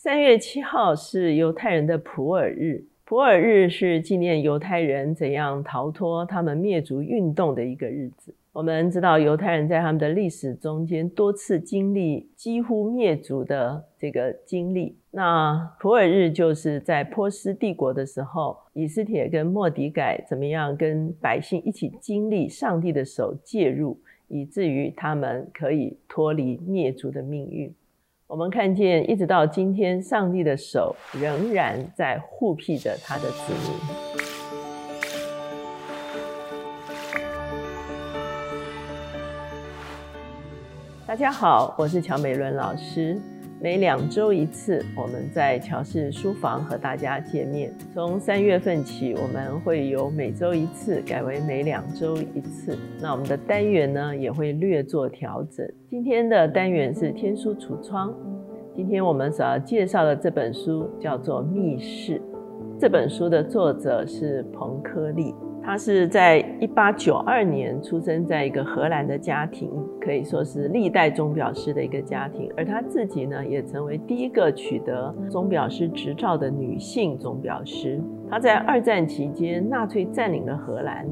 三月七号是犹太人的普尔日，普尔日是纪念犹太人怎样逃脱他们灭族运动的一个日子。我们知道犹太人在他们的历史中间多次经历几乎灭族的这个经历。那普尔日就是在波斯帝国的时候，以斯帖跟莫迪改怎么样跟百姓一起经历上帝的手介入，以至于他们可以脱离灭族的命运。我们看见，一直到今天，上帝的手仍然在护庇着他的子民。大家好，我是乔美伦老师。每两周一次，我们在乔氏书房和大家见面。从三月份起，我们会由每周一次改为每两周一次。那我们的单元呢，也会略做调整。今天的单元是天书橱窗。今天我们所要介绍的这本书叫做《密室》。这本书的作者是彭科利。他是在一八九二年出生在一个荷兰的家庭，可以说是历代钟表师的一个家庭。而他自己呢，也成为第一个取得钟表师执照的女性钟表师。他在二战期间，纳粹占领了荷兰，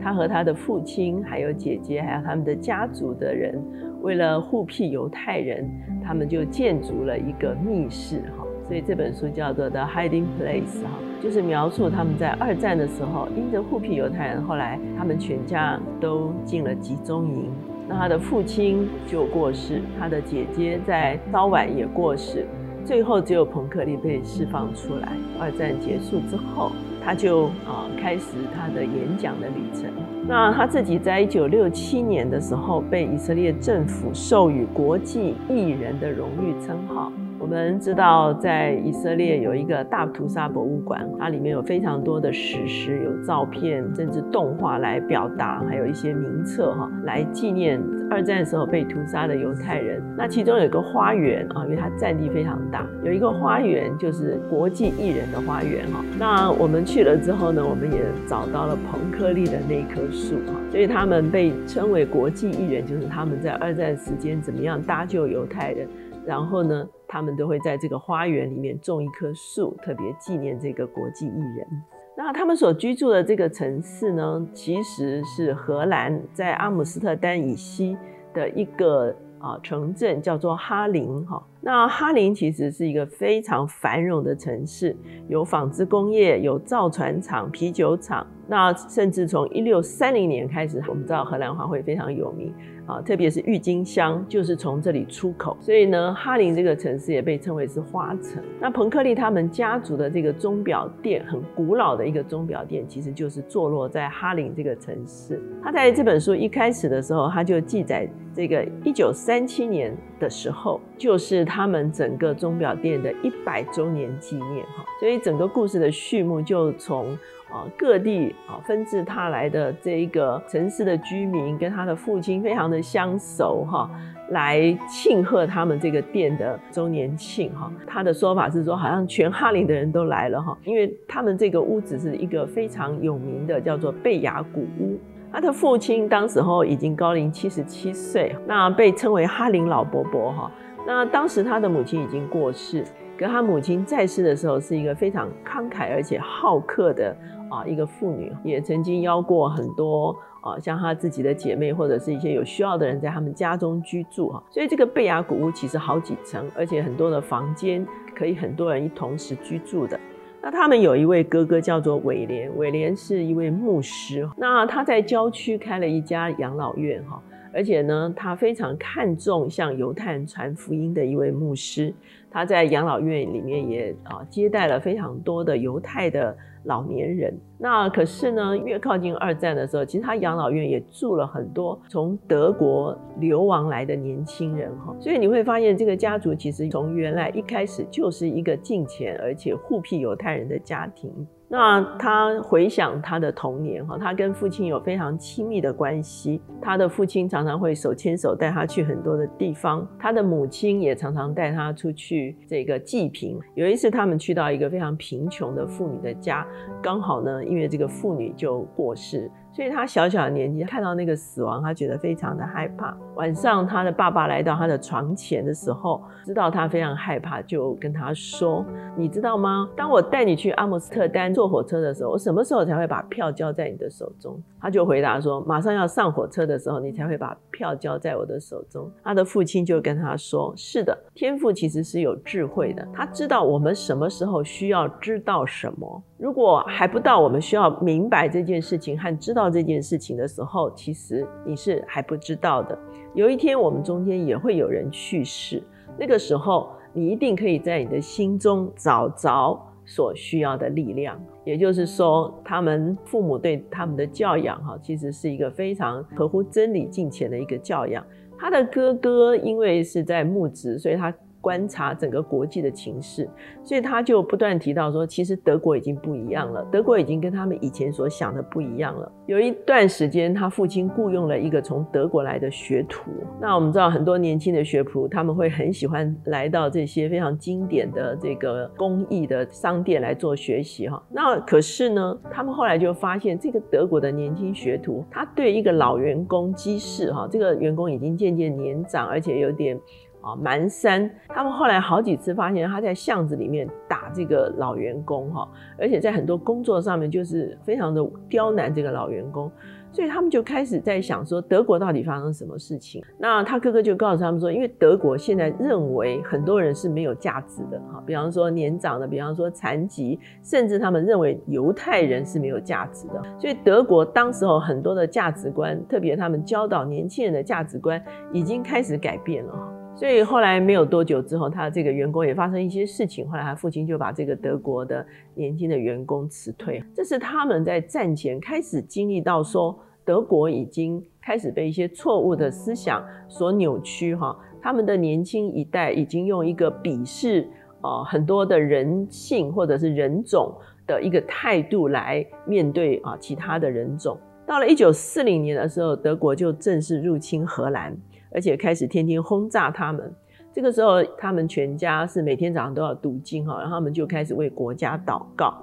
他和他的父亲、还有姐姐，还有他们的家族的人，为了护庇犹太人，他们就建筑了一个密室，所以这本书叫做《The Hiding Place》哈，就是描述他们在二战的时候，因着护庇犹太人，后来他们全家都进了集中营。那他的父亲就过世，他的姐姐在稍晚也过世，最后只有彭克利被释放出来。二战结束之后，他就啊开始他的演讲的旅程。那他自己在一九六七年的时候，被以色列政府授予国际艺人的荣誉称号。我们知道，在以色列有一个大屠杀博物馆，它里面有非常多的史实、有照片，甚至动画来表达，还有一些名册哈，来纪念二战时候被屠杀的犹太人。那其中有一个花园啊，因为它占地非常大，有一个花园就是国际艺人的花园哈。那我们去了之后呢，我们也找到了彭克利的那棵树哈，所以他们被称为国际艺人，就是他们在二战时间怎么样搭救犹太人。然后呢，他们都会在这个花园里面种一棵树，特别纪念这个国际艺人。那他们所居住的这个城市呢，其实是荷兰在阿姆斯特丹以西的一个啊城镇，叫做哈林哈。那哈林其实是一个非常繁荣的城市，有纺织工业，有造船厂、啤酒厂。那甚至从一六三零年开始，我们知道荷兰花卉非常有名啊，特别是郁金香就是从这里出口。所以呢，哈林这个城市也被称为是花城。那彭克利他们家族的这个钟表店，很古老的一个钟表店，其实就是坐落在哈林这个城市。他在这本书一开始的时候，他就记载这个一九三七年的时候，就是他们整个钟表店的一百周年纪念哈。所以整个故事的序幕就从。啊，各地啊纷至沓来的这一个城市的居民跟他的父亲非常的相熟哈，来庆贺他们这个店的周年庆哈。他的说法是说，好像全哈林的人都来了哈，因为他们这个屋子是一个非常有名的，叫做贝雅古屋。他的父亲当时候已经高龄七十七岁，那被称为哈林老伯伯哈。那当时他的母亲已经过世，跟他母亲在世的时候是一个非常慷慨而且好客的。啊，一个妇女也曾经邀过很多啊，像她自己的姐妹或者是一些有需要的人在他们家中居住哈。所以这个贝雅古屋其实好几层，而且很多的房间可以很多人一同时居住的。那他们有一位哥哥叫做韦廉，韦廉是一位牧师，那他在郊区开了一家养老院哈，而且呢，他非常看重向犹太人传福音的一位牧师。他在养老院里面也啊接待了非常多的犹太的。老年人，那可是呢，越靠近二战的时候，其实他养老院也住了很多从德国流亡来的年轻人哈，所以你会发现这个家族其实从原来一开始就是一个敬虔而且护庇犹太人的家庭。那他回想他的童年哈，他跟父亲有非常亲密的关系。他的父亲常常会手牵手带他去很多的地方，他的母亲也常常带他出去这个济贫。有一次他们去到一个非常贫穷的妇女的家，刚好呢，因为这个妇女就过世，所以他小小的年纪看到那个死亡，他觉得非常的害怕。晚上他的爸爸来到他的床前的时候，知道他非常害怕，就跟他说：“你知道吗？当我带你去阿姆斯特丹坐火车的时候，我什么时候才会把票交在你的手中？”他就回答说：“马上要上火车的时候，你才会把票交在我的手中。”他的父亲就跟他说：“是的，天父其实是有智慧的，他知道我们什么时候需要知道什么。如果还不到我们需要明白这件事情和知道。”这件事情的时候，其实你是还不知道的。有一天，我们中间也会有人去世，那个时候，你一定可以在你的心中找着所需要的力量。也就是说，他们父母对他们的教养，哈，其实是一个非常合乎真理、敬虔的一个教养。他的哥哥因为是在牧职，所以他。观察整个国际的情势，所以他就不断提到说，其实德国已经不一样了，德国已经跟他们以前所想的不一样了。有一段时间，他父亲雇佣了一个从德国来的学徒。那我们知道，很多年轻的学徒他们会很喜欢来到这些非常经典的这个工艺的商店来做学习哈。那可是呢，他们后来就发现，这个德国的年轻学徒，他对一个老员工机事哈，这个员工已经渐渐年长，而且有点。啊，蛮山，他们后来好几次发现他在巷子里面打这个老员工哈，而且在很多工作上面就是非常的刁难这个老员工。所以他们就开始在想说，德国到底发生什么事情？那他哥哥就告诉他们说，因为德国现在认为很多人是没有价值的，哈，比方说年长的，比方说残疾，甚至他们认为犹太人是没有价值的。所以德国当时候很多的价值观，特别他们教导年轻人的价值观，已经开始改变了。所以后来没有多久之后，他这个员工也发生一些事情。后来他父亲就把这个德国的年轻的员工辞退。这是他们在战前开始经历到，说德国已经开始被一些错误的思想所扭曲。哈，他们的年轻一代已经用一个鄙视啊很多的人性或者是人种的一个态度来面对啊其他的人种。到了一九四零年的时候，德国就正式入侵荷兰。而且开始天天轰炸他们。这个时候，他们全家是每天早上都要读经哈，然后他们就开始为国家祷告。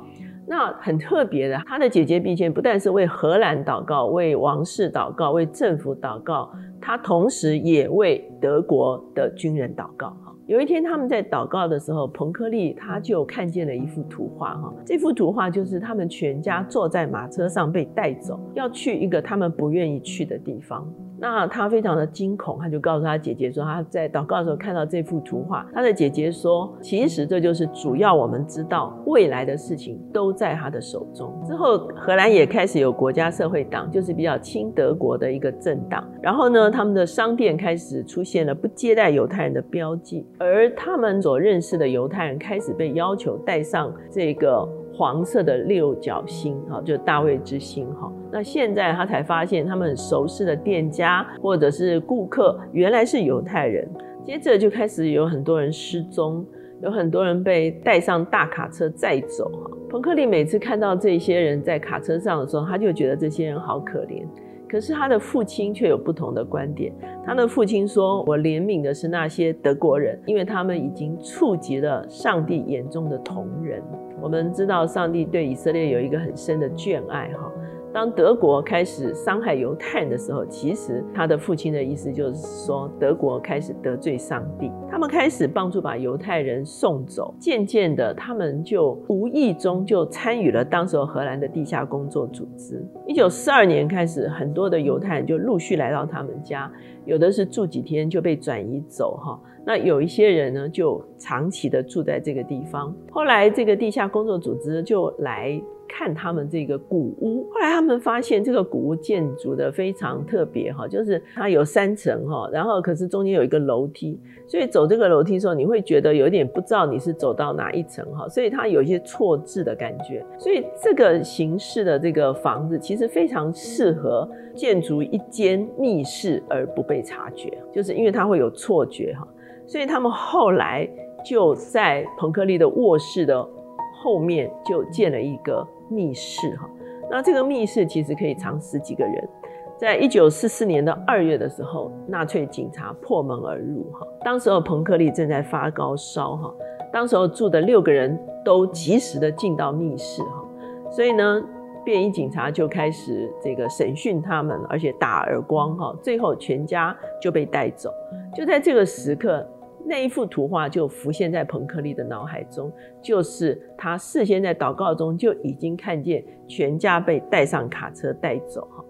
那很特别的，他的姐姐毕倩不但是为荷兰祷告、为王室祷告、为政府祷告，他同时也为德国的军人祷告。哈，有一天他们在祷告的时候，彭克利他就看见了一幅图画。哈，这幅图画就是他们全家坐在马车上被带走，要去一个他们不愿意去的地方。那他非常的惊恐，他就告诉他姐姐说，他在祷告的时候看到这幅图画。他的姐姐说，其实这就是主要我们知道未来的事情都在他的手中。之后，荷兰也开始有国家社会党，就是比较亲德国的一个政党。然后呢，他们的商店开始出现了不接待犹太人的标记，而他们所认识的犹太人开始被要求带上这个。黄色的六角星，哈，就大卫之星，哈。那现在他才发现，他们熟悉的店家或者是顾客原来是犹太人。接着就开始有很多人失踪，有很多人被带上大卡车载走，哈。彭克利每次看到这些人在卡车上的时候，他就觉得这些人好可怜。可是他的父亲却有不同的观点。他的父亲说：“我怜悯的是那些德国人，因为他们已经触及了上帝眼中的同人。”我们知道上帝对以色列有一个很深的眷爱，哈。当德国开始伤害犹太人的时候，其实他的父亲的意思就是说，德国开始得罪上帝，他们开始帮助把犹太人送走。渐渐的，他们就无意中就参与了当时荷兰的地下工作组织。一九四二年开始，很多的犹太人就陆续来到他们家，有的是住几天就被转移走，哈。那有一些人呢，就长期的住在这个地方。后来，这个地下工作组织就来。看他们这个古屋，后来他们发现这个古屋建筑的非常特别哈，就是它有三层哈，然后可是中间有一个楼梯，所以走这个楼梯的时候，你会觉得有点不知道你是走到哪一层哈，所以它有一些错置的感觉。所以这个形式的这个房子其实非常适合建筑一间密室而不被察觉，就是因为它会有错觉哈。所以他们后来就在彭克利的卧室的后面就建了一个。密室哈，那这个密室其实可以藏十几个人。在一九四四年的二月的时候，纳粹警察破门而入哈，当时候彭克利正在发高烧哈，当时候住的六个人都及时的进到密室哈，所以呢，便衣警察就开始这个审讯他们，而且打耳光哈，最后全家就被带走。就在这个时刻，那一幅图画就浮现在彭克利的脑海中，就是他事先在祷告中就已经看见全家被带上卡车带走哈。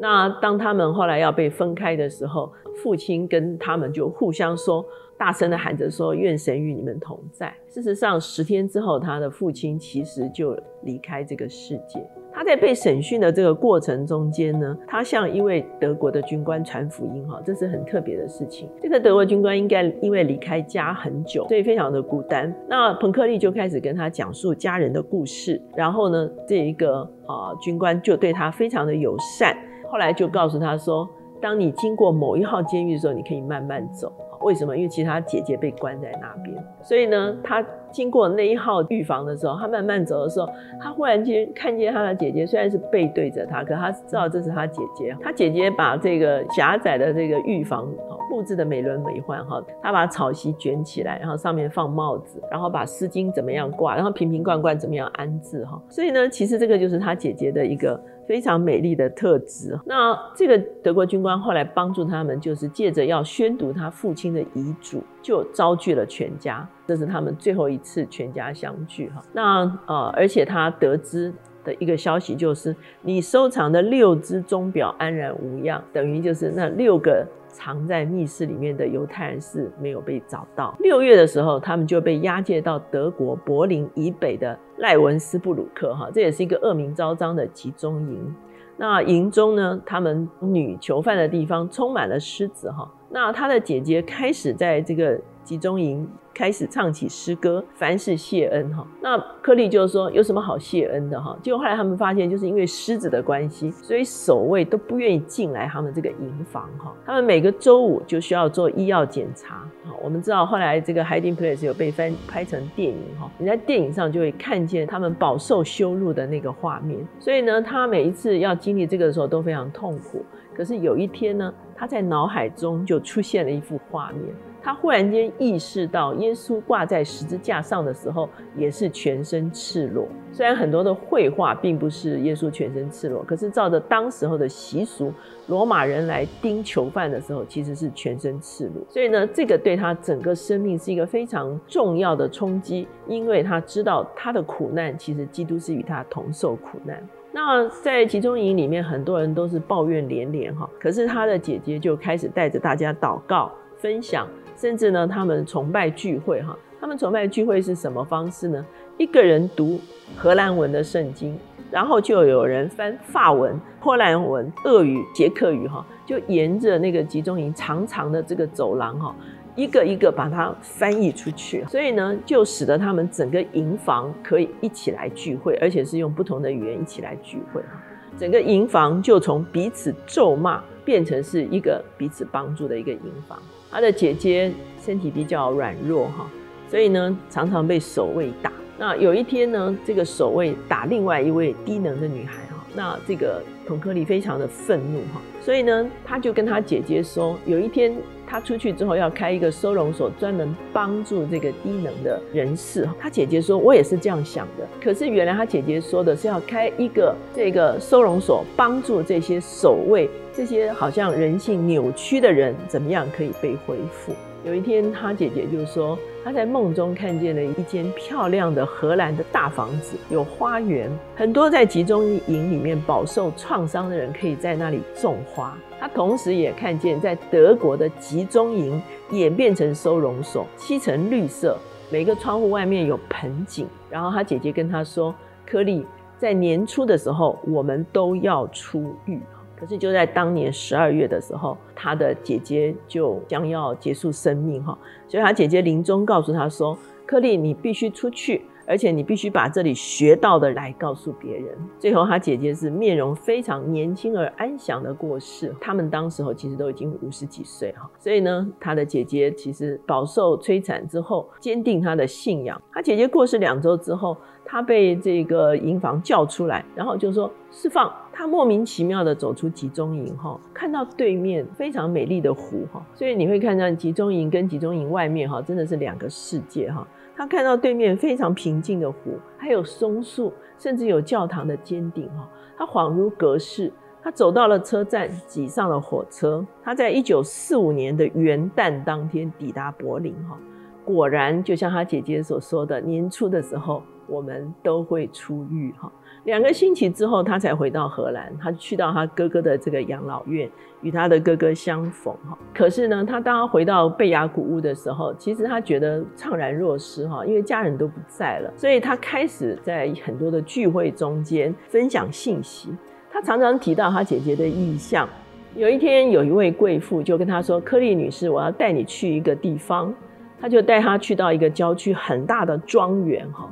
那当他们后来要被分开的时候，父亲跟他们就互相说。大声的喊着说：“愿神与你们同在。”事实上，十天之后，他的父亲其实就离开这个世界。他在被审讯的这个过程中间呢，他向一位德国的军官传福音，哈，这是很特别的事情。这个德国军官应该因为离开家很久，所以非常的孤单。那彭克利就开始跟他讲述家人的故事，然后呢，这一个啊军官就对他非常的友善。后来就告诉他说：“当你经过某一号监狱的时候，你可以慢慢走。”为什么？因为其他姐姐被关在那边，所以呢，他经过那一号狱房的时候，他慢慢走的时候，他忽然间看见他的姐姐，虽然是背对着他，可他知道这是他姐姐。他姐姐把这个狭窄的这个狱房布置的美轮美奂哈，他把草席卷起来，然后上面放帽子，然后把丝巾怎么样挂，然后瓶瓶罐罐怎么样安置哈。所以呢，其实这个就是他姐姐的一个。非常美丽的特质。那这个德国军官后来帮助他们，就是借着要宣读他父亲的遗嘱，就招聚了全家。这是他们最后一次全家相聚哈。那呃，而且他得知的一个消息就是，你收藏的六只钟表安然无恙，等于就是那六个。藏在密室里面的犹太人是没有被找到。六月的时候，他们就被押解到德国柏林以北的赖文斯布鲁克，哈，这也是一个恶名昭彰的集中营。那营中呢，他们女囚犯的地方充满了狮子，哈。那他的姐姐开始在这个集中营。开始唱起诗歌，凡是谢恩哈。那柯利就说有什么好谢恩的哈？结果后来他们发现，就是因为狮子的关系，所以守卫都不愿意进来他们这个营房哈。他们每个周五就需要做医药检查。好，我们知道后来这个 Hiding Place 有被翻拍成电影哈。你在电影上就会看见他们饱受羞辱的那个画面。所以呢，他每一次要经历这个的时候都非常痛苦。可是有一天呢，他在脑海中就出现了一幅画面。他忽然间意识到，耶稣挂在十字架上的时候也是全身赤裸。虽然很多的绘画并不是耶稣全身赤裸，可是照着当时候的习俗，罗马人来钉囚犯的时候其实是全身赤裸。所以呢，这个对他整个生命是一个非常重要的冲击，因为他知道他的苦难其实基督是与他同受苦难。那在集中营里面，很多人都是抱怨连连哈，可是他的姐姐就开始带着大家祷告分享。甚至呢，他们崇拜聚会哈，他们崇拜聚会是什么方式呢？一个人读荷兰文的圣经，然后就有人翻法文、波兰文、俄语、捷克语哈，就沿着那个集中营长长的这个走廊哈，一个一个把它翻译出去，所以呢，就使得他们整个营房可以一起来聚会，而且是用不同的语言一起来聚会哈，整个营房就从彼此咒骂变成是一个彼此帮助的一个营房。他的姐姐身体比较软弱哈，所以呢常常被守卫打。那有一天呢，这个守卫打另外一位低能的女孩哈，那这个彭克利非常的愤怒哈，所以呢他就跟他姐姐说，有一天他出去之后要开一个收容所，专门帮助这个低能的人士。他姐姐说，我也是这样想的。可是原来他姐姐说的是要开一个这个收容所，帮助这些守卫。这些好像人性扭曲的人，怎么样可以被恢复？有一天，他姐姐就说，他在梦中看见了一间漂亮的荷兰的大房子，有花园，很多在集中营里面饱受创伤的人可以在那里种花。他同时也看见，在德国的集中营演变成收容所，漆成绿色，每个窗户外面有盆景。然后他姐姐跟他说：“柯利，在年初的时候，我们都要出狱。”可是就在当年十二月的时候，他的姐姐就将要结束生命哈，所以他姐姐临终告诉他说：“克利，你必须出去，而且你必须把这里学到的来告诉别人。”最后，他姐姐是面容非常年轻而安详的过世。他们当时候其实都已经五十几岁哈，所以呢，他的姐姐其实饱受摧残之后，坚定他的信仰。他姐姐过世两周之后。他被这个营房叫出来，然后就说释放。他莫名其妙的走出集中营，哈，看到对面非常美丽的湖，哈，所以你会看到集中营跟集中营外面，哈，真的是两个世界，哈。他看到对面非常平静的湖，还有松树，甚至有教堂的尖顶，哈。他恍如隔世。他走到了车站，挤上了火车。他在一九四五年的元旦当天抵达柏林。哈，果然就像他姐姐所说的，年初的时候我们都会出狱。哈，两个星期之后，他才回到荷兰。他去到他哥哥的这个养老院，与他的哥哥相逢。哈，可是呢，他当他回到贝雅古屋的时候，其实他觉得怅然若失。哈，因为家人都不在了，所以他开始在很多的聚会中间分享信息。他常常提到他姐姐的意向。有一天，有一位贵妇就跟他说：“柯丽女士，我要带你去一个地方。”他就带她去到一个郊区很大的庄园，哈，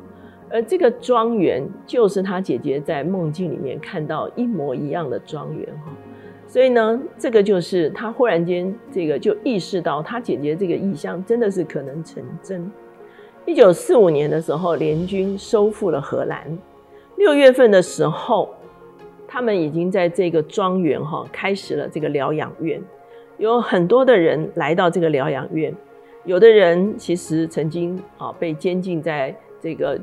而这个庄园就是他姐姐在梦境里面看到一模一样的庄园，哈。所以呢，这个就是他忽然间这个就意识到他姐姐这个意向真的是可能成真。一九四五年的时候，联军收复了荷兰。六月份的时候。他们已经在这个庄园哈开始了这个疗养院，有很多的人来到这个疗养院，有的人其实曾经啊被监禁在这个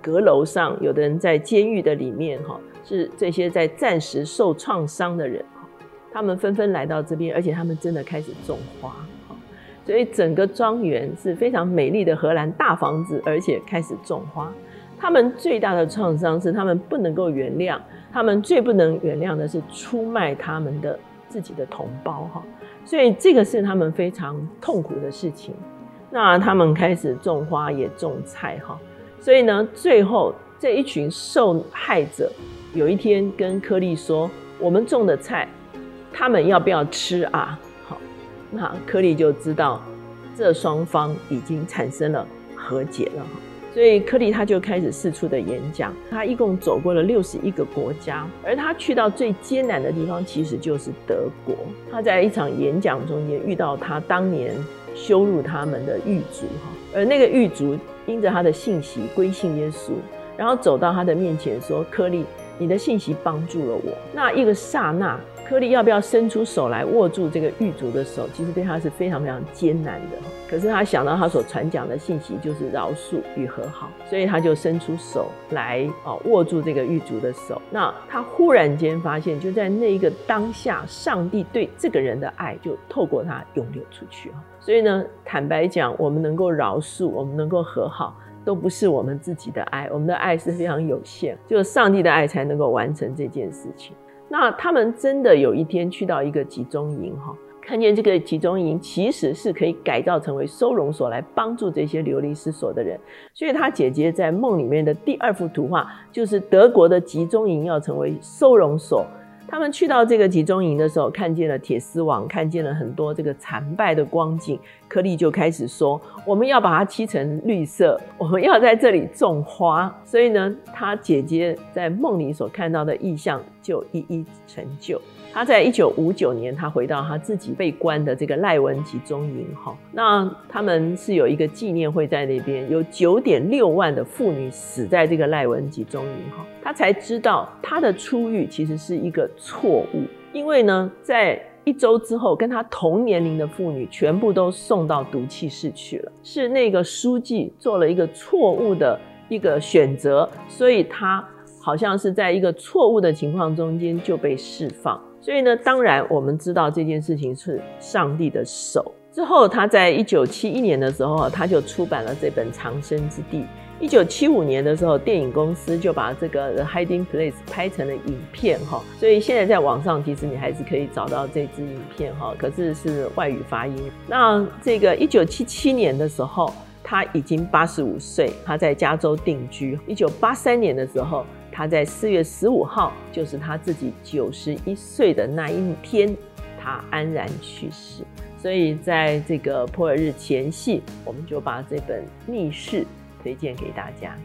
阁楼上，有的人在监狱的里面哈，是这些在暂时受创伤的人哈，他们纷纷来到这边，而且他们真的开始种花哈，所以整个庄园是非常美丽的荷兰大房子，而且开始种花。他们最大的创伤是他们不能够原谅。他们最不能原谅的是出卖他们的自己的同胞哈，所以这个是他们非常痛苦的事情。那他们开始种花也种菜哈，所以呢，最后这一群受害者有一天跟柯利说：“我们种的菜，他们要不要吃啊？”好，那柯利就知道这双方已经产生了和解了。所以柯利他就开始四处的演讲，他一共走过了六十一个国家，而他去到最艰难的地方其实就是德国。他在一场演讲中间遇到他当年羞辱他们的狱卒哈，而那个狱卒因着他的信息归信耶稣，然后走到他的面前说：“柯利，你的信息帮助了我。”那一个刹那。柯利要不要伸出手来握住这个狱卒的手？其实对他是非常非常艰难的。可是他想到他所传讲的信息就是饶恕与和好，所以他就伸出手来哦握住这个狱卒的手。那他忽然间发现，就在那一个当下，上帝对这个人的爱就透过他涌流出去啊。所以呢，坦白讲，我们能够饶恕，我们能够和好，都不是我们自己的爱，我们的爱是非常有限，只有上帝的爱才能够完成这件事情。那他们真的有一天去到一个集中营，哈，看见这个集中营其实是可以改造成为收容所，来帮助这些流离失所的人。所以他姐姐在梦里面的第二幅图画，就是德国的集中营要成为收容所。他们去到这个集中营的时候，看见了铁丝网，看见了很多这个残败的光景。柯利就开始说：“我们要把它漆成绿色，我们要在这里种花。”所以呢，他姐姐在梦里所看到的意象就一一成就。他在一九五九年，他回到他自己被关的这个赖文集中营，哈，那他们是有一个纪念会在那边，有九点六万的妇女死在这个赖文集中营，哈，他才知道他的出狱其实是一个错误，因为呢，在一周之后，跟他同年龄的妇女全部都送到毒气室去了，是那个书记做了一个错误的一个选择，所以他好像是在一个错误的情况中间就被释放。所以呢，当然我们知道这件事情是上帝的手。之后，他在一九七一年的时候，他就出版了这本《藏身之地》。一九七五年的时候，电影公司就把这个《The Hiding Place》拍成了影片，哈。所以现在在网上，其实你还是可以找到这支影片，哈。可是是外语发音。那这个一九七七年的时候，他已经八十五岁，他在加州定居。一九八三年的时候。他在四月十五号，就是他自己九十一岁的那一天，他安然去世。所以在这个普尔日前夕，我们就把这本《密室》推荐给大家。